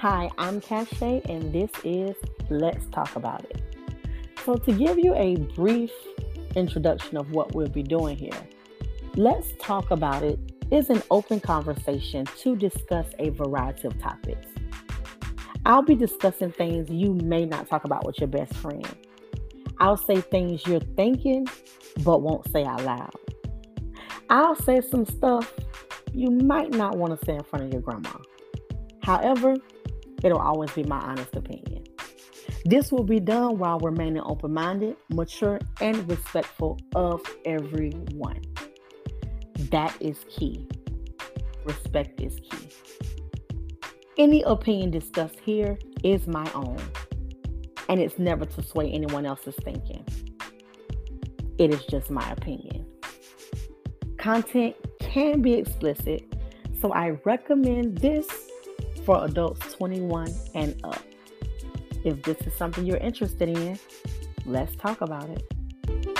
Hi, I'm Cache, and this is Let's Talk About It. So, to give you a brief introduction of what we'll be doing here, Let's Talk About It is an open conversation to discuss a variety of topics. I'll be discussing things you may not talk about with your best friend. I'll say things you're thinking but won't say out loud. I'll say some stuff you might not want to say in front of your grandma. However, it'll always be my honest opinion. This will be done while remaining open minded, mature, and respectful of everyone. That is key. Respect is key. Any opinion discussed here is my own, and it's never to sway anyone else's thinking. It is just my opinion. Content can be explicit, so I recommend this for adults 21 and up. If this is something you're interested in, let's talk about it.